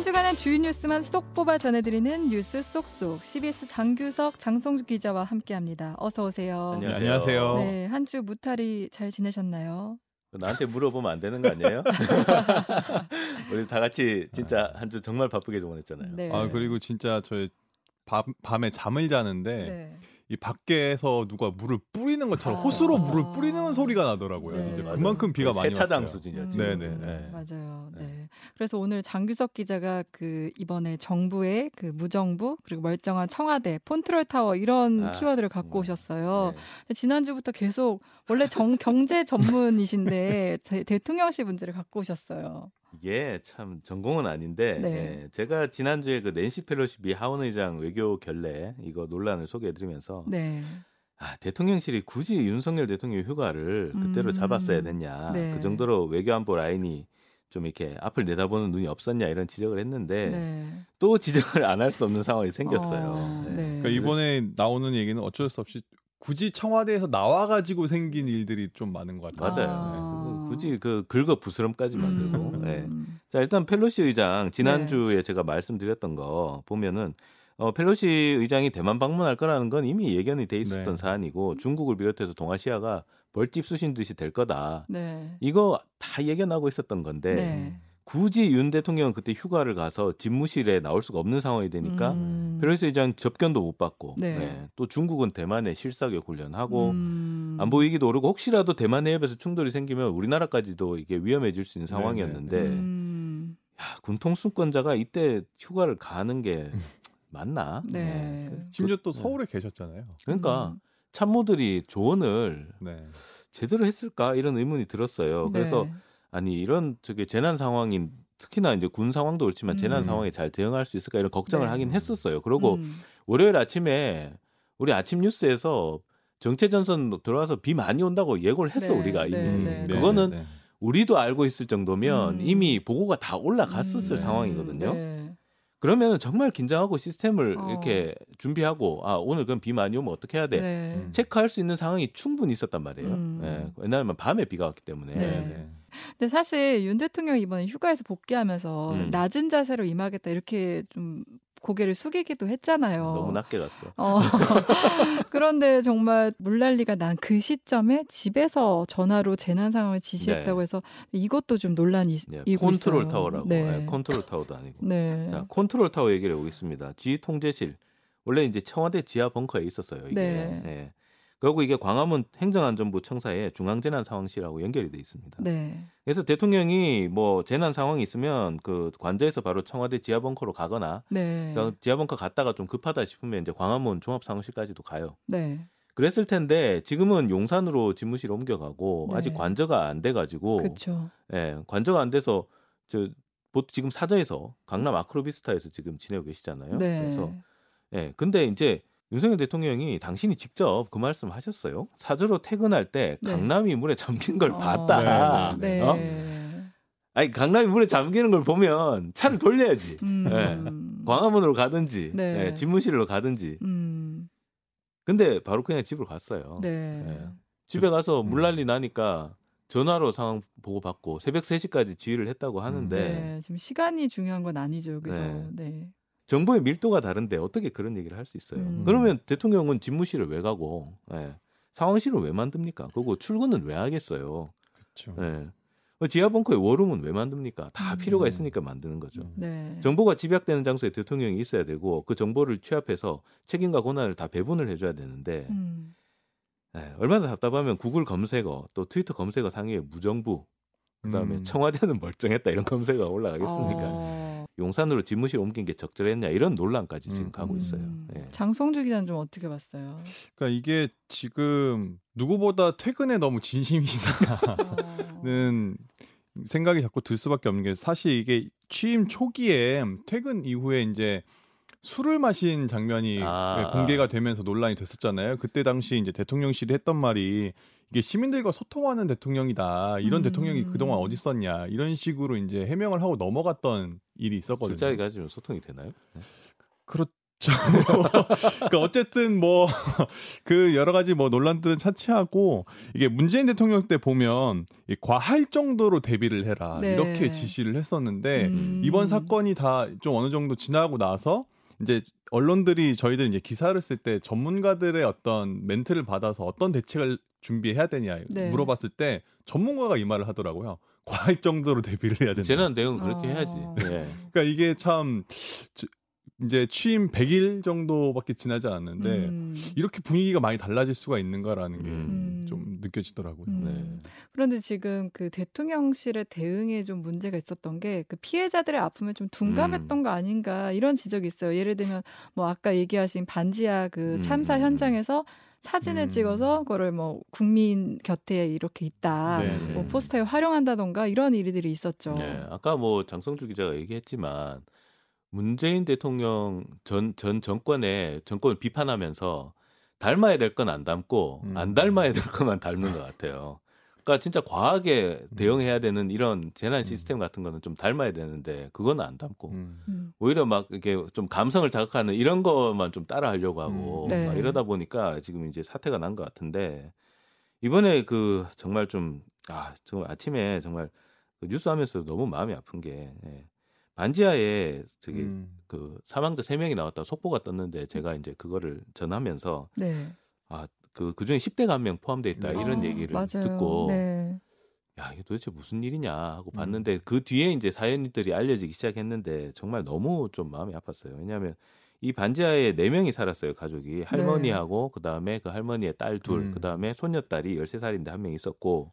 한 주간의 주요 뉴스만 쏙 뽑아 전해드리는 뉴스 쏙쏙 CBS 장규석 장성주 기자와 함께합니다. 어서 오세요. 안녕하세요. 안녕하세요. 네, 한 주 무탈이 잘 지내셨나요? 나한테 물어보면 안 되는 거 아니에요? 우리 다 같이 진짜 한 주 정말 바쁘게 보냈잖아요. 네. 아 그리고 진짜 저희 밤, 밤에 잠을 자는데 네. 이 밖에서 누가 물을 뿌리는 것처럼 아. 호수로 물을 뿌리는 소리가 나더라고요. 네. 이제 그만큼 비가 많이 세차장 왔어요. 수준이었죠. 네네. 네. 맞아요. 네. 그래서 오늘 장규석 기자가 그 이번에 정부의 그 무정부 그리고 멀쩡한 청와대 폰트롤 타워 이런 아, 키워드를 정말. 갖고 오셨어요. 네. 지난주부터 계속 원래 정, 경제 전문이신데 대통령실 문제를 갖고 오셨어요. 이게 참 전공은 아닌데 네. 예, 제가 지난주에 그 낸시 펠로시 미 하원 의장 외교 결례 이거 논란을 소개해드리면서 네. 아, 대통령실이 굳이 윤석열 대통령 휴가를 그때로 음. 잡았어야 됐냐 네. 그 정도로 외교안보 라인이 좀 이렇게 앞을 내다보는 눈이 없었냐 이런 지적을 했는데 네. 또 지적을 안 할 수 없는 상황이 생겼어요. 어, 네. 그러니까 이번에 나오는 얘기는 어쩔 수 없이 굳이 청와대에서 나와가지고 생긴 일들이 좀 많은 것 같아요. 맞아요. 아. 네. 굳이 그 긁어 부스럼까지 만들고. 음. 네. 자 일단 펠로시 의장 지난주에 네. 제가 말씀드렸던 거 보면은 어, 펠로시 의장이 대만 방문할 거라는 건 이미 예견이 돼 있었던 네. 사안이고 중국을 비롯해서 동아시아가 벌집 쑤신 듯이 될 거다. 네. 이거 다 예견하고 있었던 건데. 네. 굳이 윤 대통령은 그때 휴가를 가서 집무실에 나올 수가 없는 상황이 되니까 음. 펠로시 의장 접견도 못 받고 네. 네. 또 중국은 대만에 실사격 훈련하고 음. 안보 위기도 오르고 혹시라도 대만 해협에서 충돌이 생기면 우리나라까지도 이게 위험해질 수 있는 네, 네. 상황이었는데 음. 야, 군 통수권자가 이때 휴가를 가는 게 맞나? 네. 네. 그 심지어 또 서울에 계셨잖아요. 그러니까 음. 참모들이 조언을 제대로 했을까 이런 의문이 들었어요. 그래서 아니 이런 저기 재난 상황인 특히나 이제 군 상황도 그렇지만 재난 음. 상황에 잘 대응할 수 있을까 이런 걱정을 네. 하긴 했었어요. 그리고 음. 월요일 아침에 우리 아침 뉴스에서 정체 전선 들어와서 비 많이 온다고 예고를 했어 네. 우리가 이미 네. 네. 그거는 네. 우리도 알고 있을 정도면 음. 이미 보고가 다 올라갔었을 음. 상황이거든요. 네. 그러면 정말 긴장하고 시스템을 어. 이렇게 준비하고 아 오늘 그럼 비 많이 오면 어떻게 해야 돼 네. 체크할 수 있는 상황이 충분히 있었단 말이에요. 음. 예. 왜냐하면 밤에 비가 왔기 때문에. 네. 근데 사실 윤 대통령이 이번에 휴가에서 복귀하면서 음. 낮은 자세로 임하겠다 이렇게 좀 고개를 숙이기도 했잖아요. 너무 낮게 갔어. 어. 그런데 정말 물난리가 난 그 시점에 집에서 전화로 재난 상황을 지시했다고 네. 해서 이것도 좀 논란이 네, 있고 컨트롤 타워라고. 네. 네. 컨트롤 타워도 아니고. 네. 자, 컨트롤 타워 얘기를 해보겠습니다. 지휘 통제실. 원래 이제 청와대 지하 벙커에 있었어요. 이게. 네. 네. 그리고 이게 광화문 행정안전부 청사에 중앙재난상황실하고 연결이 돼 있습니다. 네. 그래서 대통령이 뭐 재난 상황이 있으면 그 관저에서 바로 청와대 지하 벙커로 가거나 네. 지하 벙커 갔다가 좀 급하다 싶으면 이제 광화문 종합상황실까지도 가요. 네. 그랬을 텐데 지금은 용산으로 집무실 옮겨가고 네. 아직 관저가 안 돼가지고, 예, 관저가 안 돼서 저 지금 사저에서 강남 아크로비스타에서 지금 지내고 계시잖아요. 네. 그래서 예, 근데 이제 윤석열 대통령이 당신이 직접 그 말씀 하셨어요. 사저로 퇴근할 때 네. 강남이 물에 잠긴 걸 어. 봤다. 네, 네. 어? 아니 강남이 물에 잠기는 걸 보면 차를 돌려야지. 음. 네. 광화문으로 가든지 네. 네, 집무실로 가든지. 음. 근데 바로 그냥 집으로 갔어요. 네. 네. 집에 가서 물난리 나니까 전화로 상황 보고 받고 새벽 3시까지 지휘를 했다고 하는데 네, 지금 시간이 중요한 건 아니죠. 여기서. 네. 네. 정보의 밀도가 다른데 어떻게 그런 얘기를 할 수 있어요? 음. 그러면 대통령은 집무실을 왜 가고 예. 상황실을 왜 만듭니까? 그리고 출근은 왜 하겠어요? 그렇죠. 예. 그 지하 벙커에 워룸은 왜 만듭니까? 다 음. 필요가 있으니까 만드는 거죠. 네. 정보가 집약되는 장소에 대통령이 있어야 되고 그 정보를 취합해서 책임과 권한을 다 배분을 해줘야 되는데 음. 예, 얼마나 답답하면 구글 검색어 또 트위터 검색어 상위에 무정부 그다음에 음. 청와대는 멀쩡했다 이런 검색어 올라가겠습니까? 어. 용산으로 집무실 옮긴 게 적절했냐 이런 논란까지 지금 음. 가고 있어요. 네. 장성주 기자는 좀 어떻게 봤어요? 그러니까 이게 지금 누구보다 퇴근에 너무 진심이다는 생각이 자꾸 들 수밖에 없는 게 사실 이게 취임 초기에 퇴근 이후에 이제 술을 마신 장면이 아. 공개가 되면서 논란이 됐었잖아요. 그때 당시 이제 대통령실이 했던 말이 이게 시민들과 소통하는 대통령이다. 이런 음. 대통령이 그동안 어디 있었냐. 이런 식으로 이제 해명을 하고 넘어갔던 일이 있었거든요. 술자리 가지고 소통이 되나요? 네. 그렇 그러니까 어쨌든 뭐 그 여러 가지 뭐 논란들은 차치하고 이게 문재인 대통령 때 보면 과할 정도로 대비를 해라 네. 이렇게 지시를 했었는데 음. 이번 사건이 다 좀 어느 정도 지나고 나서 이제 언론들이 저희들 이제 기사를 쓸 때 전문가들의 어떤 멘트를 받아서 어떤 대책을 준비해야 되냐 네. 물어봤을 때 전문가가 이 말을 하더라고요. 과할 정도로 대비를 해야 된다. 재난 대응 그렇게 어... 해야지. 네. 그러니까 이게 참 이제 취임 100일 정도밖에 지나지 않았는데 음. 이렇게 분위기가 많이 달라질 수가 있는가라는 게좀 음. 느껴지더라고요. 음. 네. 그런데 지금 그 대통령실의 대응에 좀 문제가 있었던 게 그 피해자들의 아픔에 좀 둔감했던 음. 거 아닌가 이런 지적이 있어요. 예를 들면 뭐 아까 얘기하신 반지하 그 음, 참사 음, 현장에서 사진을 음. 찍어서 그거를 뭐 국민 곁에 이렇게 있다, 네, 네. 뭐 포스터에 활용한다던가 이런 일들이 있었죠. 네, 아까 뭐 장성주 기자가 얘기했지만 문재인 대통령 전, 전 정권의 정권을 비판하면서 닮아야 될 건 안 닮고 음. 안 닮아야 될 것만 닮는 것 같아요. 그러니까 진짜 과하게 음. 대응해야 되는 이런 재난 음. 시스템 같은 거는 좀 닮아야 되는데 그거는 안 닮고 음. 음. 오히려 막 이렇게 좀 감성을 자극하는 이런 것만 좀 따라 하려고 하고 음. 네. 이러다 보니까 지금 이제 사태가 난 것 같은데 이번에 그 정말 좀 아, 정말 아침에 정말 그 뉴스 하면서 너무 마음이 아픈 게 예. 반지하에 저기 음. 그 사망자 3명이 나왔다 속보가 떴는데 제가 이제 그거를 전하면서 네. 아, 그 그 중에 10대가 한 명 포함돼 있다 음. 이런 아, 얘기를 맞아요. 듣고 네. 야, 이게 도대체 무슨 일이냐 하고 음. 봤는데 음. 그 뒤에 이제 사연들이 알려지기 시작했는데 정말 너무 좀 마음이 아팠어요. 왜냐하면 이 반지하에 네 명이 살았어요 가족이 네. 할머니하고 네. 그다음에 그 할머니의 딸 둘, 음. 그다음에 손녀딸이 13살인데 한 명 있었고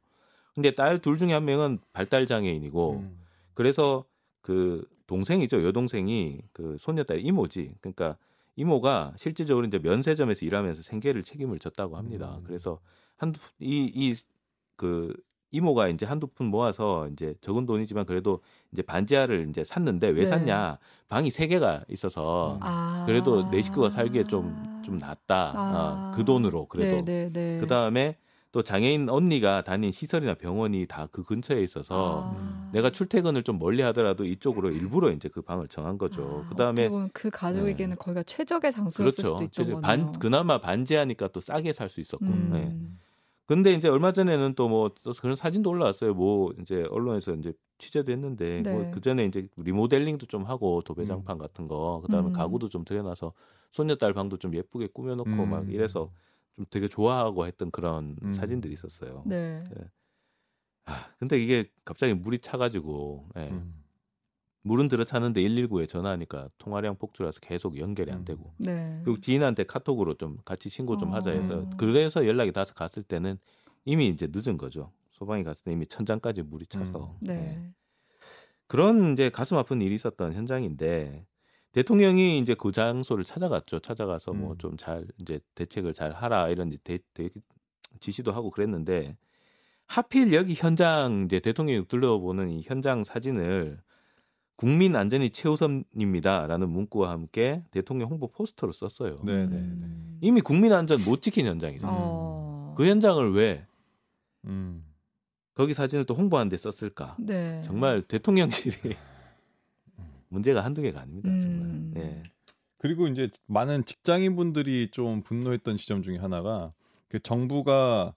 근데 딸 둘 중에 한 명은 발달 장애인이고 음. 그래서 그 동생이죠. 여동생이 그 소녀딸 이모지. 그러니까 이모가 실질적으로 이제 면세점에서 일하면서 생계를 책임을 졌다고 합니다. 음. 그래서 한두 이 이 그 이모가 이제 한두 푼 모아서 이제 적은 돈이지만 그래도 이제 반지하를 이제 샀는데 왜 네. 샀냐? 방이 세 개가 있어서 아. 그래도 내 식구가 살기에 좀좀 좀 낫다. 아. 어, 그 돈으로 그래도. 네, 네, 네. 그 다음에 또 장애인 언니가 다닌 시설이나 병원이 다 그 근처에 있어서 아. 내가 출퇴근을 좀 멀리 하더라도 이쪽으로 일부러 이제 그 방을 정한 거죠. 아, 그다음에 그 가족에게는 네. 거기가 최적의 장소였을 그렇죠. 수도 있죠. 반 그나마 반지하니까 또 싸게 살 수 있었고. 음. 네. 근데 이제 얼마 전에는 또 뭐 그런 사진도 올라왔어요. 뭐 이제 언론에서 이제 취재도 했는데 뭐 네. 뭐그 전에 이제 리모델링도 좀 하고 도배장판 음. 같은 거 그다음에 음. 가구도 좀 들여놔서 손녀딸 방도 좀 예쁘게 꾸며놓고 음. 막 이래서 좀 되게 좋아하고 했던 그런 음. 사진들이 있었어요. 네. 네. 아, 근데 이게 갑자기 물이 차가지고 예. 음. 물은 들어차는데 119에 전화하니까 통화량 폭주라서 계속 연결이 안 음. 되고 네. 그리고 지인한테 카톡으로 좀 같이 신고 좀 하자 해서 어. 그래서 연락이 닿아서 갔을 때는 이미 이제 늦은 거죠. 소방이 갔을 때 이미 천장까지 물이 차서 음. 네. 네. 그런 이제 가슴 아픈 일이 있었던 현장인데 대통령이 이제 그 장소를 찾아갔죠. 찾아가서 뭐 음. 뭐좀 잘 이제 대책을 잘 하라 이런 대, 대, 지시도 하고 그랬는데 하필 여기 현장 이제 대통령이 둘러보는 이 현장 사진을 국민 안전이 최우선입니다라는 문구와 함께 대통령 홍보 포스터로 썼어요. 네네. 네, 네. 음. 이미 국민 안전 못 지킨 현장이죠. 어. 그 현장을 왜 음. 거기 사진을 또 홍보하는 데 썼을까? 네. 정말 대통령실이 문제가 한두 개가 아닙니다. 정말. 음. 예. 그리고 이제 많은 직장인 분들이 좀 분노했던 지점 중에 하나가 그 정부가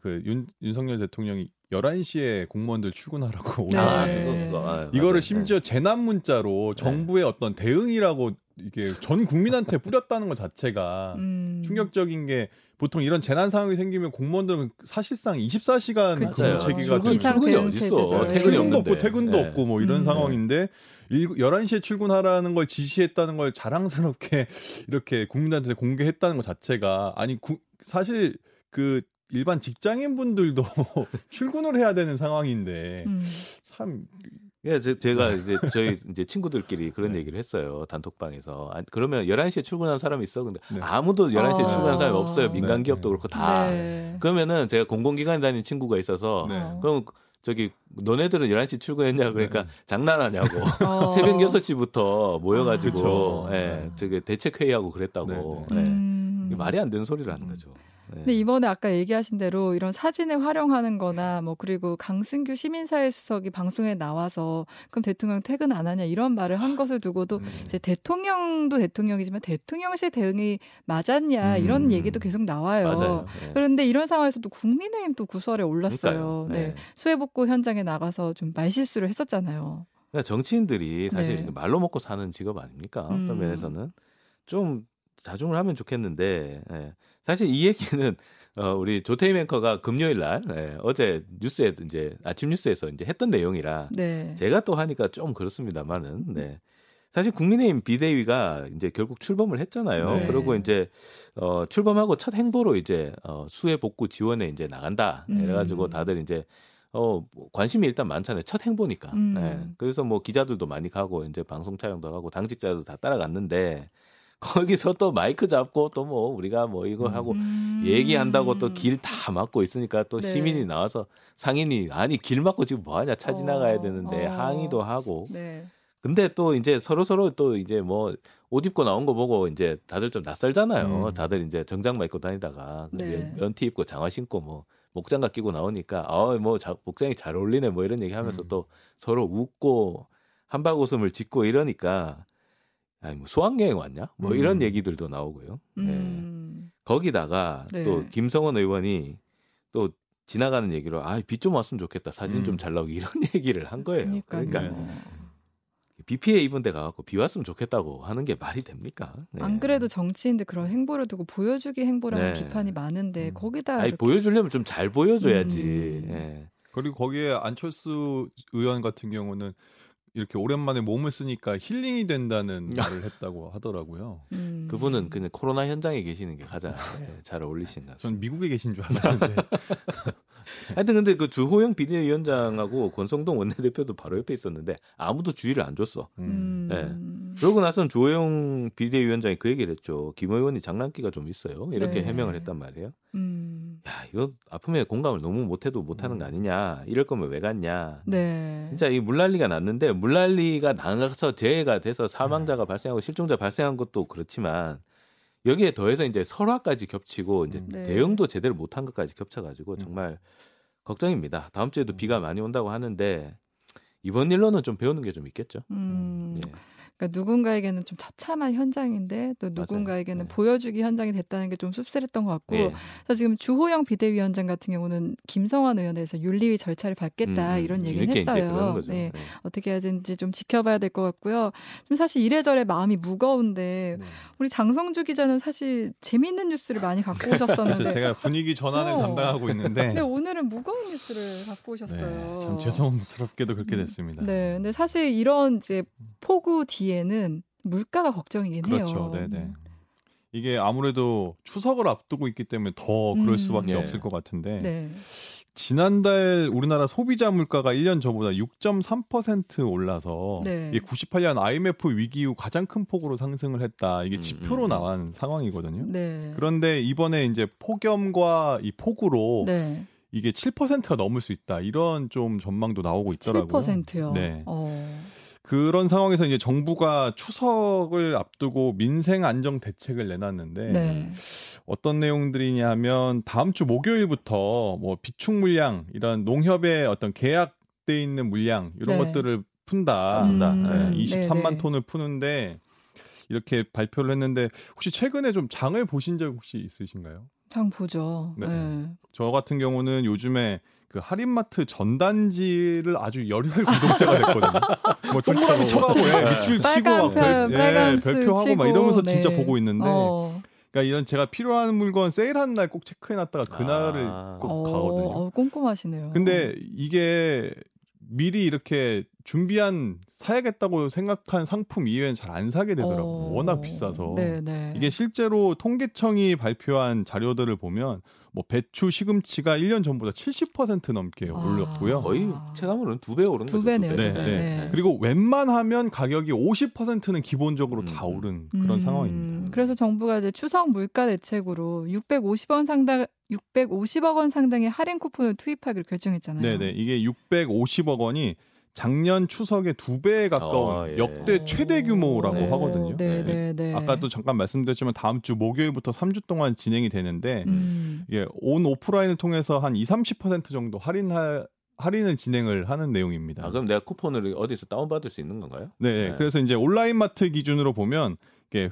그 윤, 윤석열 대통령이 11시에 공무원들 출근하라고 네. 아, 아, 이거를 심지어 재난 문자로 네. 정부의 어떤 대응이라고 이게 전 국민한테 뿌렸다는 것 자체가 음. 충격적인 게 보통 이런 재난 상황이 생기면 공무원들은 사실상 24시간 근무 체계가 되는 출근이 어디 있어? 퇴근이 없고 퇴근도 네. 없고 뭐 이런 음. 상황인데 11시에 출근하라는 걸 지시했다는 걸 자랑스럽게 이렇게 국민들한테 공개했다는 것 자체가 아니 구, 사실 그 일반 직장인 분들도 출근을 해야 되는 상황인데 음. 참 예, 제, 가 이제 저희 이제 친구들끼리 그런 네. 얘기를 했어요. 단톡방에서. 아, 그러면 11시에 출근하는 사람이 있어. 근데 네. 아무도 11시에 어... 출근하는 사람이 없어요. 민간 네. 기업도 그렇고 다. 네. 그러면은 제가 공공기관에 다니는 친구가 있어서 네. 그럼 저기 너네들은 11시 출근했냐 그러니까 네. 장난하냐고 어. 새벽 6시부터 모여가지고 아, 예, 저기 대책 회의하고 그랬다고 네, 네. 예. 음. 말이 안 되는 소리를 하는 거죠. 근데 이번에 아까 얘기하신 대로 이런 사진에 활용하는 거나 뭐 그리고 강승규 시민사회 수석이 방송에 나와서 그럼 대통령 퇴근 안 하냐 이런 말을 한 것을 두고도 음. 이제 대통령도 대통령이지만 대통령실 대응이 맞았냐 이런 음. 얘기도 계속 나와요. 네. 그런데 이런 상황에서도 국민의힘 또 구설에 올랐어요. 네. 네. 수해복구 현장에 나가서 좀 말실수를 했었잖아요. 그러니까 정치인들이 사실 네. 말로 먹고 사는 직업 아닙니까? 음. 어떤 면에서는 좀 자중을 하면 좋겠는데 예. 사실 이 얘기는 어, 우리 조태희 앵커가 금요일 날 예, 어제 뉴스에 이제 아침 뉴스에서 이제 했던 내용이라 네. 제가 또 하니까 좀 그렇습니다만은 네. 사실 국민의힘 비대위가 이제 결국 출범을 했잖아요. 네. 그리고 이제 어 출범하고 첫 행보로 이제 어 수해 복구 지원에 이제 나간다. 음. 그래 가지고 다들 이제 어 관심이 일단 많잖아요. 첫 행보니까. 음. 네. 그래서 뭐 기자들도 많이 가고 이제 방송 촬영도 하고 당직자도 다 따라갔는데 거기서 또 마이크 잡고 또 뭐 우리가 뭐 이거 하고 음. 얘기한다고 또 길 다 막고 있으니까 또 네. 시민이 나와서 상인이 아니 길 막고 지금 뭐 하냐 차 지나가야 어. 되는데 어. 항의도 하고. 네. 근데 또 이제 서로 서로 또 이제 뭐 옷 입고 나온 거 보고 이제 다들 좀 낯설잖아요. 음. 다들 이제 정장만 입고 다니다가 네. 연티 입고 장화 신고 뭐 목장갑 끼고 나오니까 어뭐 목장이 잘 어울리네 뭐 이런 얘기 하면서 음. 또 서로 웃고 한박 웃음을 짓고 이러니까 아니 뭐 수학여행 왔냐? 뭐 음. 이런 얘기들도 나오고요. 음. 네. 거기다가 네. 또 김성원 의원이 또 지나가는 얘기로 아비 좀 왔으면 좋겠다 사진 음. 좀잘 나오기 이런 얘기를 한 거예요. 그러니까요. 그러니까 네. 비 피해 입은 데 가갖고 비 왔으면 좋겠다고 하는 게 말이 됩니까? 네. 안 그래도 정치인들 그런 행보를 두고 보여주기 행보라는 네. 비판이 많은데 음. 거기다 아니 이렇게... 보여주려면 좀 잘 보여줘야지. 음. 네. 그리고 거기에 안철수 의원 같은 경우는 이렇게 오랜만에 몸을 쓰니까 힐링이 된다는 말을 했다고 하더라고요. 음. 그분은 그냥 코로나 현장에 계시는 게 가장 네, 잘 어울리신 가수. 전 미국에 계신 줄 알았는데. 하여튼 근데 그 주호영 비대위원장하고 권성동 원내대표도 바로 옆에 있었는데 아무도 주의를 안 줬어. 음. 네. 그러고 나선 주호영 비대위원장이 그 얘기를 했죠. 김 의원이 장난기가 좀 있어요. 이렇게 네. 해명을 했단 말이에요. 음. 야 이거 아픔에 공감을 너무 못해도 못하는 거 아니냐. 이럴 거면 왜 갔냐. 네. 진짜 이 물난리가 났는데 물난리가 나가서 재해가 돼서 사망자가 네. 발생하고 실종자 발생한 것도 그렇지만 여기에 더해서 이제 설화까지 겹치고 이제 네. 대응도 제대로 못한 것까지 겹쳐가지고 음. 정말 걱정입니다. 다음 주에도 비가 많이 온다고 하는데 이번 일로는 좀 배우는 게 좀 있겠죠. 음. 예. 그러니까 누군가에게는 좀 처참한 현장인데 또 누군가에게는 네. 보여주기 현장이 됐다는 게 좀 씁쓸했던 것 같고 네. 그래서 지금 주호영 비대위원장 같은 경우는 김성환 의원에 대해서 윤리위 절차를 밟겠다 음, 이런 얘기를 했어요. 네. 네. 어떻게 해야되는지 좀 지켜봐야 될 것 같고요. 좀 사실 이래저래 마음이 무거운데 네. 우리 장성주 기자는 사실 재미있는 뉴스를 많이 갖고 오셨었는데 제가 분위기 전환을 어. 담당하고 있는데 네, 오늘은 무거운 뉴스를 갖고 오셨어요. 네, 참 죄송스럽게도 그렇게 음. 됐습니다. 네, 근데 사실 이런 이제 폭우 뒤 뒤에는 물가가 걱정이긴 그렇죠. 해요. 네네. 네. 이게 아무래도 추석을 앞두고 있기 때문에 더 그럴 음. 수밖에 음. 없을 것 같은데 네. 지난달 우리나라 소비자 물가가 1년 전보다 6.3% 올라서 네. 이게 98년 IMF 위기 이후 가장 큰 폭으로 상승을 했다. 이게 음, 지표로 음, 음. 나온 상황이거든요. 네. 그런데 이번에 이제 폭염과 이 폭우로 네. 이게 7%가 넘을 수 있다. 이런 좀 전망도 나오고 있더라고요. 7%요. 네. 어. 그런 상황에서 이제 정부가 추석을 앞두고 민생 안정 대책을 내놨는데 네. 어떤 내용들이냐면 다음 주 목요일부터 뭐 비축 물량 이런 농협의 어떤 계약돼 있는 물량 이런 네. 것들을 푼다. 음, 네. 23만 네네. 톤을 푸는데 이렇게 발표를 했는데 혹시 최근에 좀 장을 보신 적 혹시 있으신가요? 장 보죠. 네. 네. 저 같은 경우는 요즘에 그 할인마트 전단지를 아주 열혈 구독자가 됐거든요. 뭐 똥망이 쳐가고 예, 밑줄 치고 막 별, 예, 별표하고 막 이러면서 네. 진짜 보고 있는데. 어. 그러니까 이런 제가 필요한 물건 세일하는 날 꼭 체크해놨다가 그날을 아. 꼭 어, 가거든요. 어, 꼼꼼하시네요. 근데 이게 미리 이렇게 준비한 사야겠다고 생각한 상품 이외엔 잘 안 사게 되더라고요. 어... 워낙 비싸서. 네네. 네. 이게 실제로 통계청이 발표한 자료들을 보면 뭐 배추, 시금치가 1년 전보다 70% 넘게 아... 올랐고요. 거의 체감으로는 두 배 오른 두 거죠. 배네요. 네, 네. 네. 그리고 웬만하면 가격이 50%는 기본적으로 음. 다 오른 그런 음... 상황입니다. 그래서 정부가 이제 추석 물가 대책으로 650원 상당 650억 원 상당의 할인 쿠폰을 투입하기로 결정했잖아요. 네, 네. 이게 650억 원이 작년 추석의 두 배에 가까운 어, 예. 역대 최대 규모라고 네. 하거든요. 네, 네, 네. 아까도 잠깐 말씀드렸지만 다음 주 목요일부터 3주 동안 진행이 되는데 음. 이게 온 오프라인을 통해서 한 2, 30% 정도 할인할 할인을 진행을 하는 내용입니다. 아, 그럼 내가 쿠폰을 어디서 다운받을 수 있는 건가요? 네, 네. 그래서 이제 온라인 마트 기준으로 보면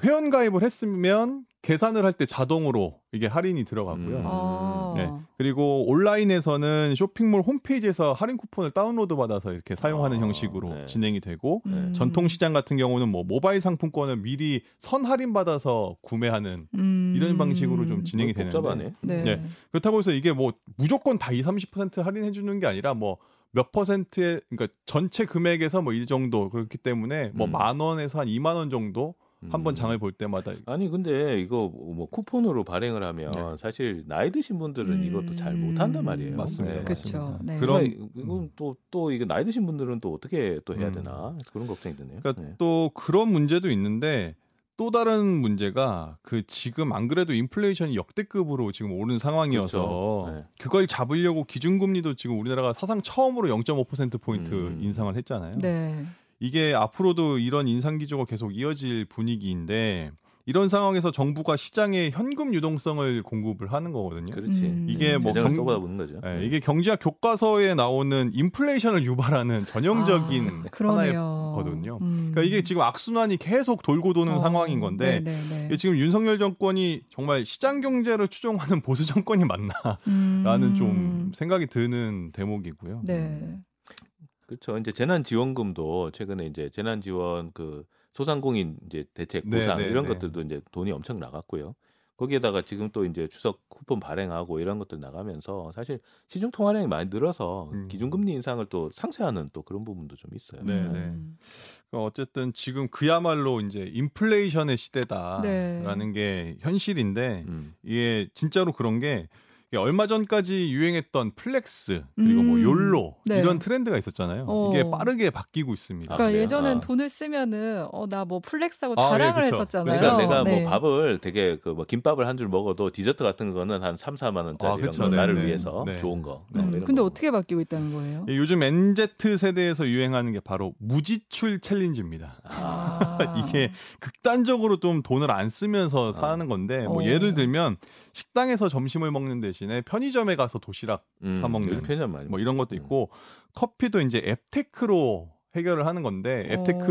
회원 가입을 했으면 계산을 할 때 자동으로 이게 할인이 들어가고요. 음. 아. 네. 그리고 온라인에서는 쇼핑몰 홈페이지에서 할인 쿠폰을 다운로드 받아서 이렇게 사용하는 아. 형식으로 네. 진행이 되고 음. 전통 시장 같은 경우는 뭐 모바일 상품권을 미리 선 할인 받아서 구매하는 음. 이런 방식으로 좀 진행이 되는데 네. 네. 그렇다고 해서 이게 뭐 무조건 다 20, 30% 할인해 주는 게 아니라 뭐몇 퍼센트의 그러니까 전체 금액에서 뭐 이 정도 그렇기 때문에 뭐만 음. 원에서 한 2만 원 정도 한번 음. 장을 볼 때마다 아니 근데 이거 뭐 쿠폰으로 발행을 하면 네. 사실 나이 드신 분들은 음. 이것도 잘 못한단 말이에요. 맞습니다. 네. 그렇죠. 네. 그런 이건 또또 또 이게 나이 드신 분들은 또 어떻게 또 해야 음. 되나 그런 걱정이 드네요. 그러니까 네. 또 그런 문제도 있는데 또 다른 문제가 그 지금 안 그래도 인플레이션이 역대급으로 지금 오른 상황이어서 그렇죠. 네. 그걸 잡으려고 기준금리도 지금 우리나라가 사상 처음으로 0.5% 포인트 음. 인상을 했잖아요. 네. 이게 앞으로도 이런 인상 기조가 계속 이어질 분위기인데 이런 상황에서 정부가 시장에 현금 유동성을 공급을 하는 거거든요. 그렇지. 음. 이게 뭐 경, 쏟아붓는 거죠. 네, 이게 경제학 교과서에 나오는 인플레이션을 유발하는 전형적인 아, 하나의 거든요. 음. 그러니까 이게 지금 악순환이 계속 돌고 도는 어, 상황인 건데 네네네. 네. 지금 윤석열 정권이 정말 시장 경제를 추종하는 보수 정권이 맞나라는 음. 좀 생각이 드는 대목이고요. 네. 그렇죠. 이제 재난지원금도 최근에 이제 재난지원 그 소상공인 이제 대책 네, 보상 네, 네, 이런 네. 것들도 이제 돈이 엄청 나갔고요. 거기에다가 지금 또 이제 추석 쿠폰 발행하고 이런 것들 나가면서 사실 시중 통화량이 많이 늘어서 음. 기준금리 인상을 또 상쇄하는 또 그런 부분도 좀 있어요. 네, 네. 음. 그러니까 어쨌든 지금 그야말로 이제 인플레이션의 시대다라는 네. 게 현실인데 음. 이게 진짜로 그런 게 얼마 전까지 유행했던 flex 그리고 뭐 음. 뭐 YOLO 네. 이런 트렌드가 있었잖아요. 어. 이게 빠르게 바뀌고 있습니다. 그러니까 아, 예전엔 아. 돈을 쓰면은 어 나 뭐 flex하고 아, 자랑을 아, 네, 했었잖아요. 그러니까 내가 뭐 네. 뭐 밥을 되게 그 뭐 김밥을 한 줄 먹어도 디저트 같은 거는 한 3, 4만 원짜리 아, 뭐 나를 네. 위해서 네. 좋은 거. 음. 근데 거. 어떻게 바뀌고 있다는 거예요? 예, 요즘 MZ 세대에서 유행하는 게 바로 무지출 challenge입니다. 아. 이게 극단적으로 좀 돈을 안 쓰면서 사는 건데 뭐 어. 예를 들면 식당에서 점심을 먹는 대신에 편의점에 가서 도시락 음, 사 먹는 편의점 많이 뭐 이런 것도 음. 있고 음. 커피도 이제 앱테크로 해결을 하는 건데 앱테크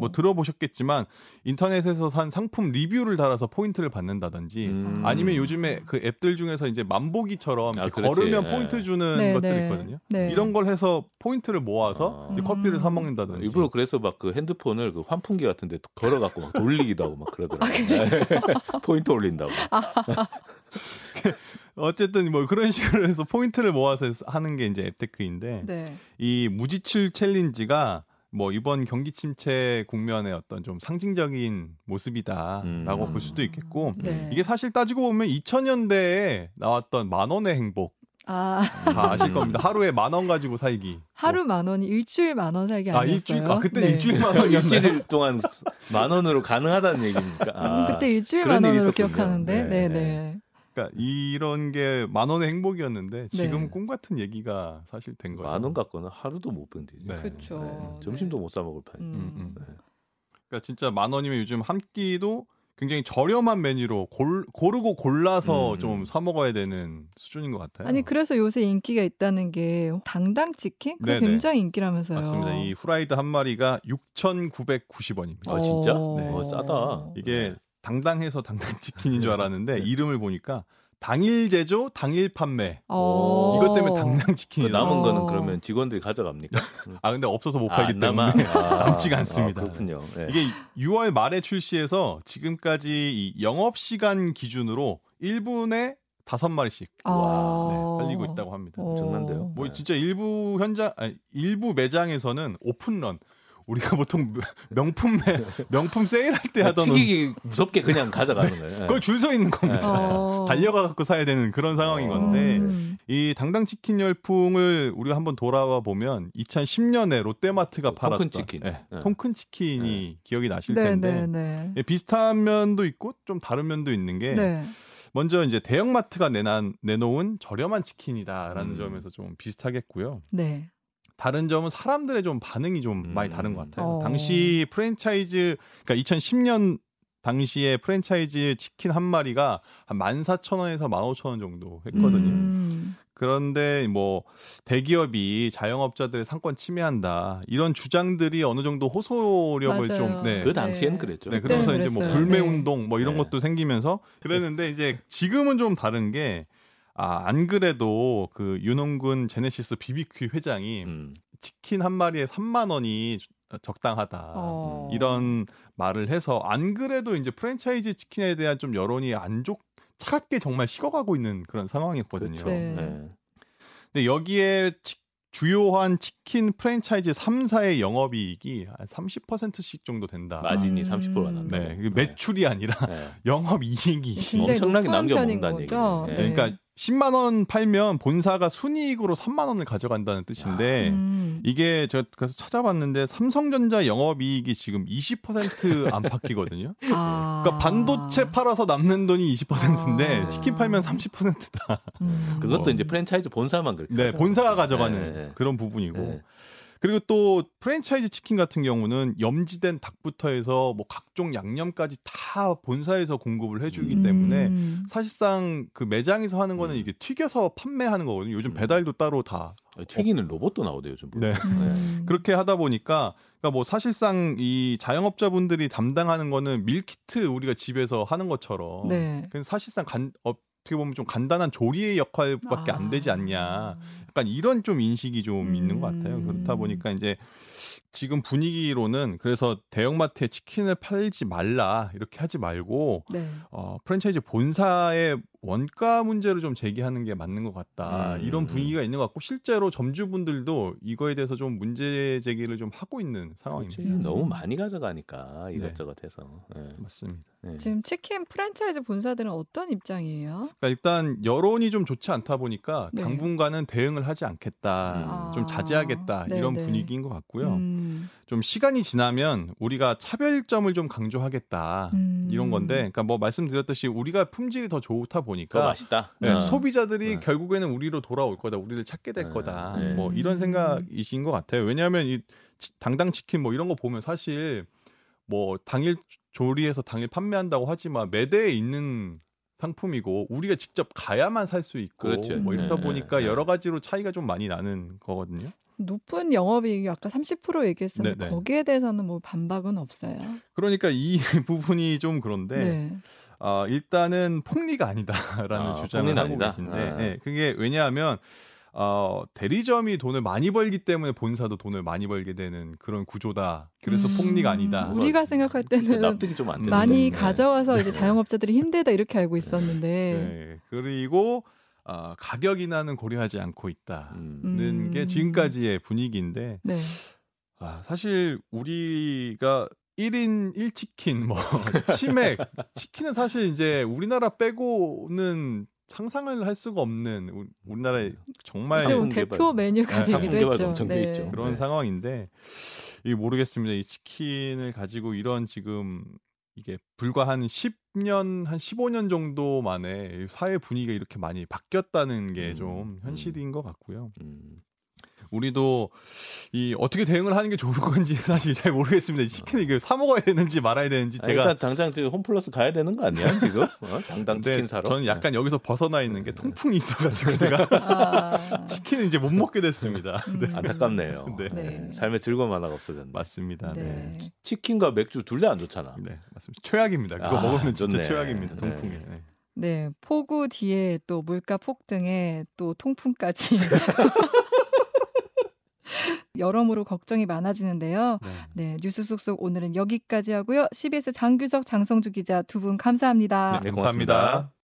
뭐 들어보셨겠지만 인터넷에서 산 상품 리뷰를 달아서 포인트를 받는다든지 음. 아니면 요즘에 그 앱들 중에서 이제 만보기처럼 아, 걸으면 네. 포인트 주는 네, 것들이 네. 있거든요. 네. 이런 걸 해서 포인트를 모아서 아. 커피를 사 먹는다든지 일부러 그래서 막 그 핸드폰을 그 환풍기 같은데 걸어 갖고 막 돌리기도 하고 막 그러더라고요. 아, 포인트 올린다고. 아. 어쨌든 뭐 그런 식으로 해서 포인트를 모아서 하는 게 이제 앱테크인데 네. 이 무지출 챌린지가 뭐 이번 경기 침체 국면의 어떤 좀 상징적인 모습이다라고 음. 볼 수도 있겠고 네. 이게 사실 따지고 보면 2000년대에 나왔던 만 원의 행복 아. 다 아실 겁니다. 하루에 만 원 가지고 살기. 하루 뭐. 만 원이 일주일 만 원 살기 아니었어요? 아, 일주일, 아, 그때 네. 일주일 만 원이었나요? 일주일 동안 만 원으로 가능하다는 얘기입니까? 아, 음, 그때 일주일 만 원으로 기억하는데. 네, 네. 네. 그러니까 이런 게 만 원의 행복이었는데 지금 네. 꿈 같은 얘기가 사실 된 거죠. 만원 갖고는 하루도 못 버티지. 네. 그렇죠. 네. 점심도 못 사 먹을 판. 음. 음. 음. 네. 그러니까 진짜 만 원이면 요즘 한 끼도 굉장히 저렴한 메뉴로 골, 고르고 골라서 음. 좀사 먹어야 되는 수준인 것 같아요. 아니 그래서 요새 인기가 있다는 게 당당 치킨? 그 굉장히 인기라면서요. 맞습니다. 이 후라이드 한 마리가 6,990원입니다. 아 진짜? 네. 어, 싸다. 이게 당당해서 당당 치킨인 줄 알았는데 네. 이름을 보니까 당일 제조, 당일 판매. 어. 이것 때문에 당당 치킨이 남은 거는 그러면 직원들이 가져갑니까? 아 근데 없어서 못 팔기 아, 때문에 아, 남지가 않습니다. 아, 그렇군요. 네. 이게 6월 말에 출시해서 지금까지 이 영업 시간 기준으로 1분에 다섯 마리씩 아~ 네, 팔리고 있다고 합니다. 엄청난데요. 뭐 네. 진짜 일부 현장, 아니, 일부 매장에서는 오픈런 우리가 보통 명품 명품 세일할 때 하던 튀기기 무섭게 그냥 가져가는 거예요. 그걸 줄 서 있는 겁니다. 어. 달려가 갖고 사야 되는 그런 상황인 건데 음. 이 당당 치킨 열풍을 우리가 한번 돌아와 보면 2010년에 롯데마트가 어, 팔았던 통큰 치킨, 네, 네. 통큰 치킨이 네. 기억이 나실 네, 텐데 네, 네. 예, 비슷한 면도 있고 좀 다른 면도 있는 게. 먼저 이제 대형마트가 내난, 내놓은 저렴한 치킨이다라는 음. 점에서 좀 비슷하겠고요. 네. 다른 점은 사람들의 좀 반응이 좀 음. 많이 다른 것 같아요. 어. 당시 프랜차이즈 그러니까 2010년 당시에 프랜차이즈 치킨 한 마리가 한 14,000원에서 15,000원 정도 했거든요. 음. 그런데 뭐 대기업이 자영업자들의 상권 침해한다 이런 주장들이 어느 정도 호소력을. 좀 네. 그 당시엔 그랬죠. 네, 그러면서 네, 이제 뭐 불매 운동 뭐 이런 네. 것도 생기면서 그랬는데 이제 지금은 좀 다른 게 아, 안 그래도 그 윤홍근 제네시스 비비큐 회장이 음. 치킨 한 마리에 3만 원이 적당하다. 어. 이런 말을 해서 안 그래도 이제 프랜차이즈 치킨에 대한 좀 여론이 안 좋, 차갑게 정말 식어가고 있는 그런 상황이었거든요. 그렇죠. 네. 네. 근데 여기에 치, 주요한 치킨 프랜차이즈 3사의 영업이익이 한 30%씩 정도 된다. 마진이 음. 30%가 난다. 네. 매출이 아니라 네. 영업이익이 엄청나게 남겨먹는다는 얘기죠. 네. 그러니까 10만 원 팔면 본사가 순이익으로 3만 원을 가져간다는 뜻인데 음. 이게 제가 그래서 찾아봤는데 삼성전자 영업이익이 지금 20% 안팎이거든요. 아. 그러니까 반도체 팔아서 남는 돈이 20%인데 아. 치킨 팔면 30%다. 음. 그것도 이제 프랜차이즈 본사만 그렇게. 네, 본사가 가져가는 네. 그런 부분이고. 네. 그리고 또 프랜차이즈 치킨 같은 경우는 염지된 닭부터 해서 뭐 각종 양념까지 다 본사에서 공급을 해주기 음. 때문에 사실상 그 매장에서 하는 거는 음. 이게 튀겨서 판매하는 거거든요. 요즘 음. 배달도 따로 다 튀기는 로봇도 나오대요, 요즘. 네. 네. 그렇게 하다 보니까 그러니까 뭐 사실상 이 자영업자분들이 담당하는 거는 밀키트 우리가 집에서 하는 것처럼 네. 사실상 간, 어떻게 보면 좀 간단한 조리의 역할밖에 아. 안 되지 않냐. 약간 이런 좀 인식이 좀 음. 있는 것 같아요. 그렇다 음. 보니까 이제 지금 분위기로는 그래서 대형마트에 치킨을 팔지 말라 이렇게 하지 말고 네. 어, 프랜차이즈 본사의 원가 문제를 좀 제기하는 게 맞는 것 같다. 음. 이런 분위기가 있는 것 같고 실제로 점주분들도 이거에 대해서 좀 문제 제기를 좀 하고 있는 상황입니다. 그렇지. 너무 많이 가져가니까 네. 이것저것 해서. 네. 맞습니다. 네. 지금 치킨 프랜차이즈 본사들은 어떤 입장이에요? 그러니까 일단 여론이 좀 좋지 않다 보니까 네. 당분간은 대응을 하지 않겠다, 음. 좀 자제하겠다 네, 이런 네. 분위기인 것 같고요. 음. 좀 시간이 지나면 우리가 차별점을 좀 강조하겠다 음. 이런 건데, 그러니까 뭐 말씀드렸듯이 우리가 품질이 더 좋다 보니까 더 맛있다. 네, 어. 소비자들이 어. 결국에는 우리로 돌아올 거다, 우리를 찾게 될 어. 거다, 네. 뭐 이런 생각이신 것 같아요. 왜냐하면 이 당당 치킨 뭐 이런 거 보면 사실 뭐 당일 조리해서 당일 판매한다고 하지만 매대에 있는 상품이고 우리가 직접 가야만 살 수 있고 그렇죠. 뭐 이렇다 네, 보니까 네. 여러 가지로 차이가 좀 많이 나는 거거든요. 높은 영업이익이 아까 30% 얘기했었는데 네네. 거기에 대해서는 뭐 반박은 없어요. 그러니까 이 부분이 좀 그런데 네. 어, 일단은 폭리가 아니다라는 아, 주장을 하고 아니다. 계신데 아. 네, 그게 왜냐하면 어, 대리점이 돈을 많이 벌기 때문에 본사도 돈을 많이 벌게 되는 그런 구조다. 그래서 음, 폭리가 아니다. 우리가 생각할 때는 납득이 좀안 되는 많이 가져와서 이제 자영업자들이 힘들다 이렇게 알고 있었는데. 네. 그리고 어, 가격 인하는 고려하지 않고 있다는 음. 게 지금까지의 분위기인데 네. 아, 사실 우리가 1인 1치킨 뭐 치맥 치킨은 사실 이제 우리나라 빼고는 상상을 할 수가 없는 우리나라의 정말 대표 메뉴가 되기도 했죠. 네. 그런 네. 상황인데 이 모르겠습니다. 이 치킨을 가지고 이런 지금 이게 불과 한 10 년 한 15년 정도 만에 사회 분위기가 이렇게 많이 바뀌었다는 게좀 음, 현실인 음. 것 같고요. 음. 우리도 이 어떻게 대응을 하는 게 좋을 건지 사실 잘 모르겠습니다. 치킨 이게 사 먹어야 되는지 말아야 되는지 제가 일단 당장 지금 홈플러스 가야 되는 거 아니야 지금? 어? 당당 치킨 사러. 저는 약간 네. 여기서 벗어나 있는 게 통풍이 있어가지고 제가 아... 치킨을 이제 못 먹게 됐습니다. 음... 네. 안타깝네요. 네. 네. 삶의 즐거움 하나가 없어졌네. 맞습니다. 네. 네. 치킨과 맥주 둘 다 안 좋잖아. 네, 맞습니다. 최악입니다. 그거 아, 먹으면 진짜 좋네. 최악입니다. 통풍에. 네. 네, 폭우 뒤에 또 물가 폭등에 또 통풍까지. 여러모로 걱정이 많아지는데요. 네. 네, 뉴스 속속 오늘은 여기까지 하고요. CBS 장규석, 장성주 기자 두 분 감사합니다. 네, 감사합니다.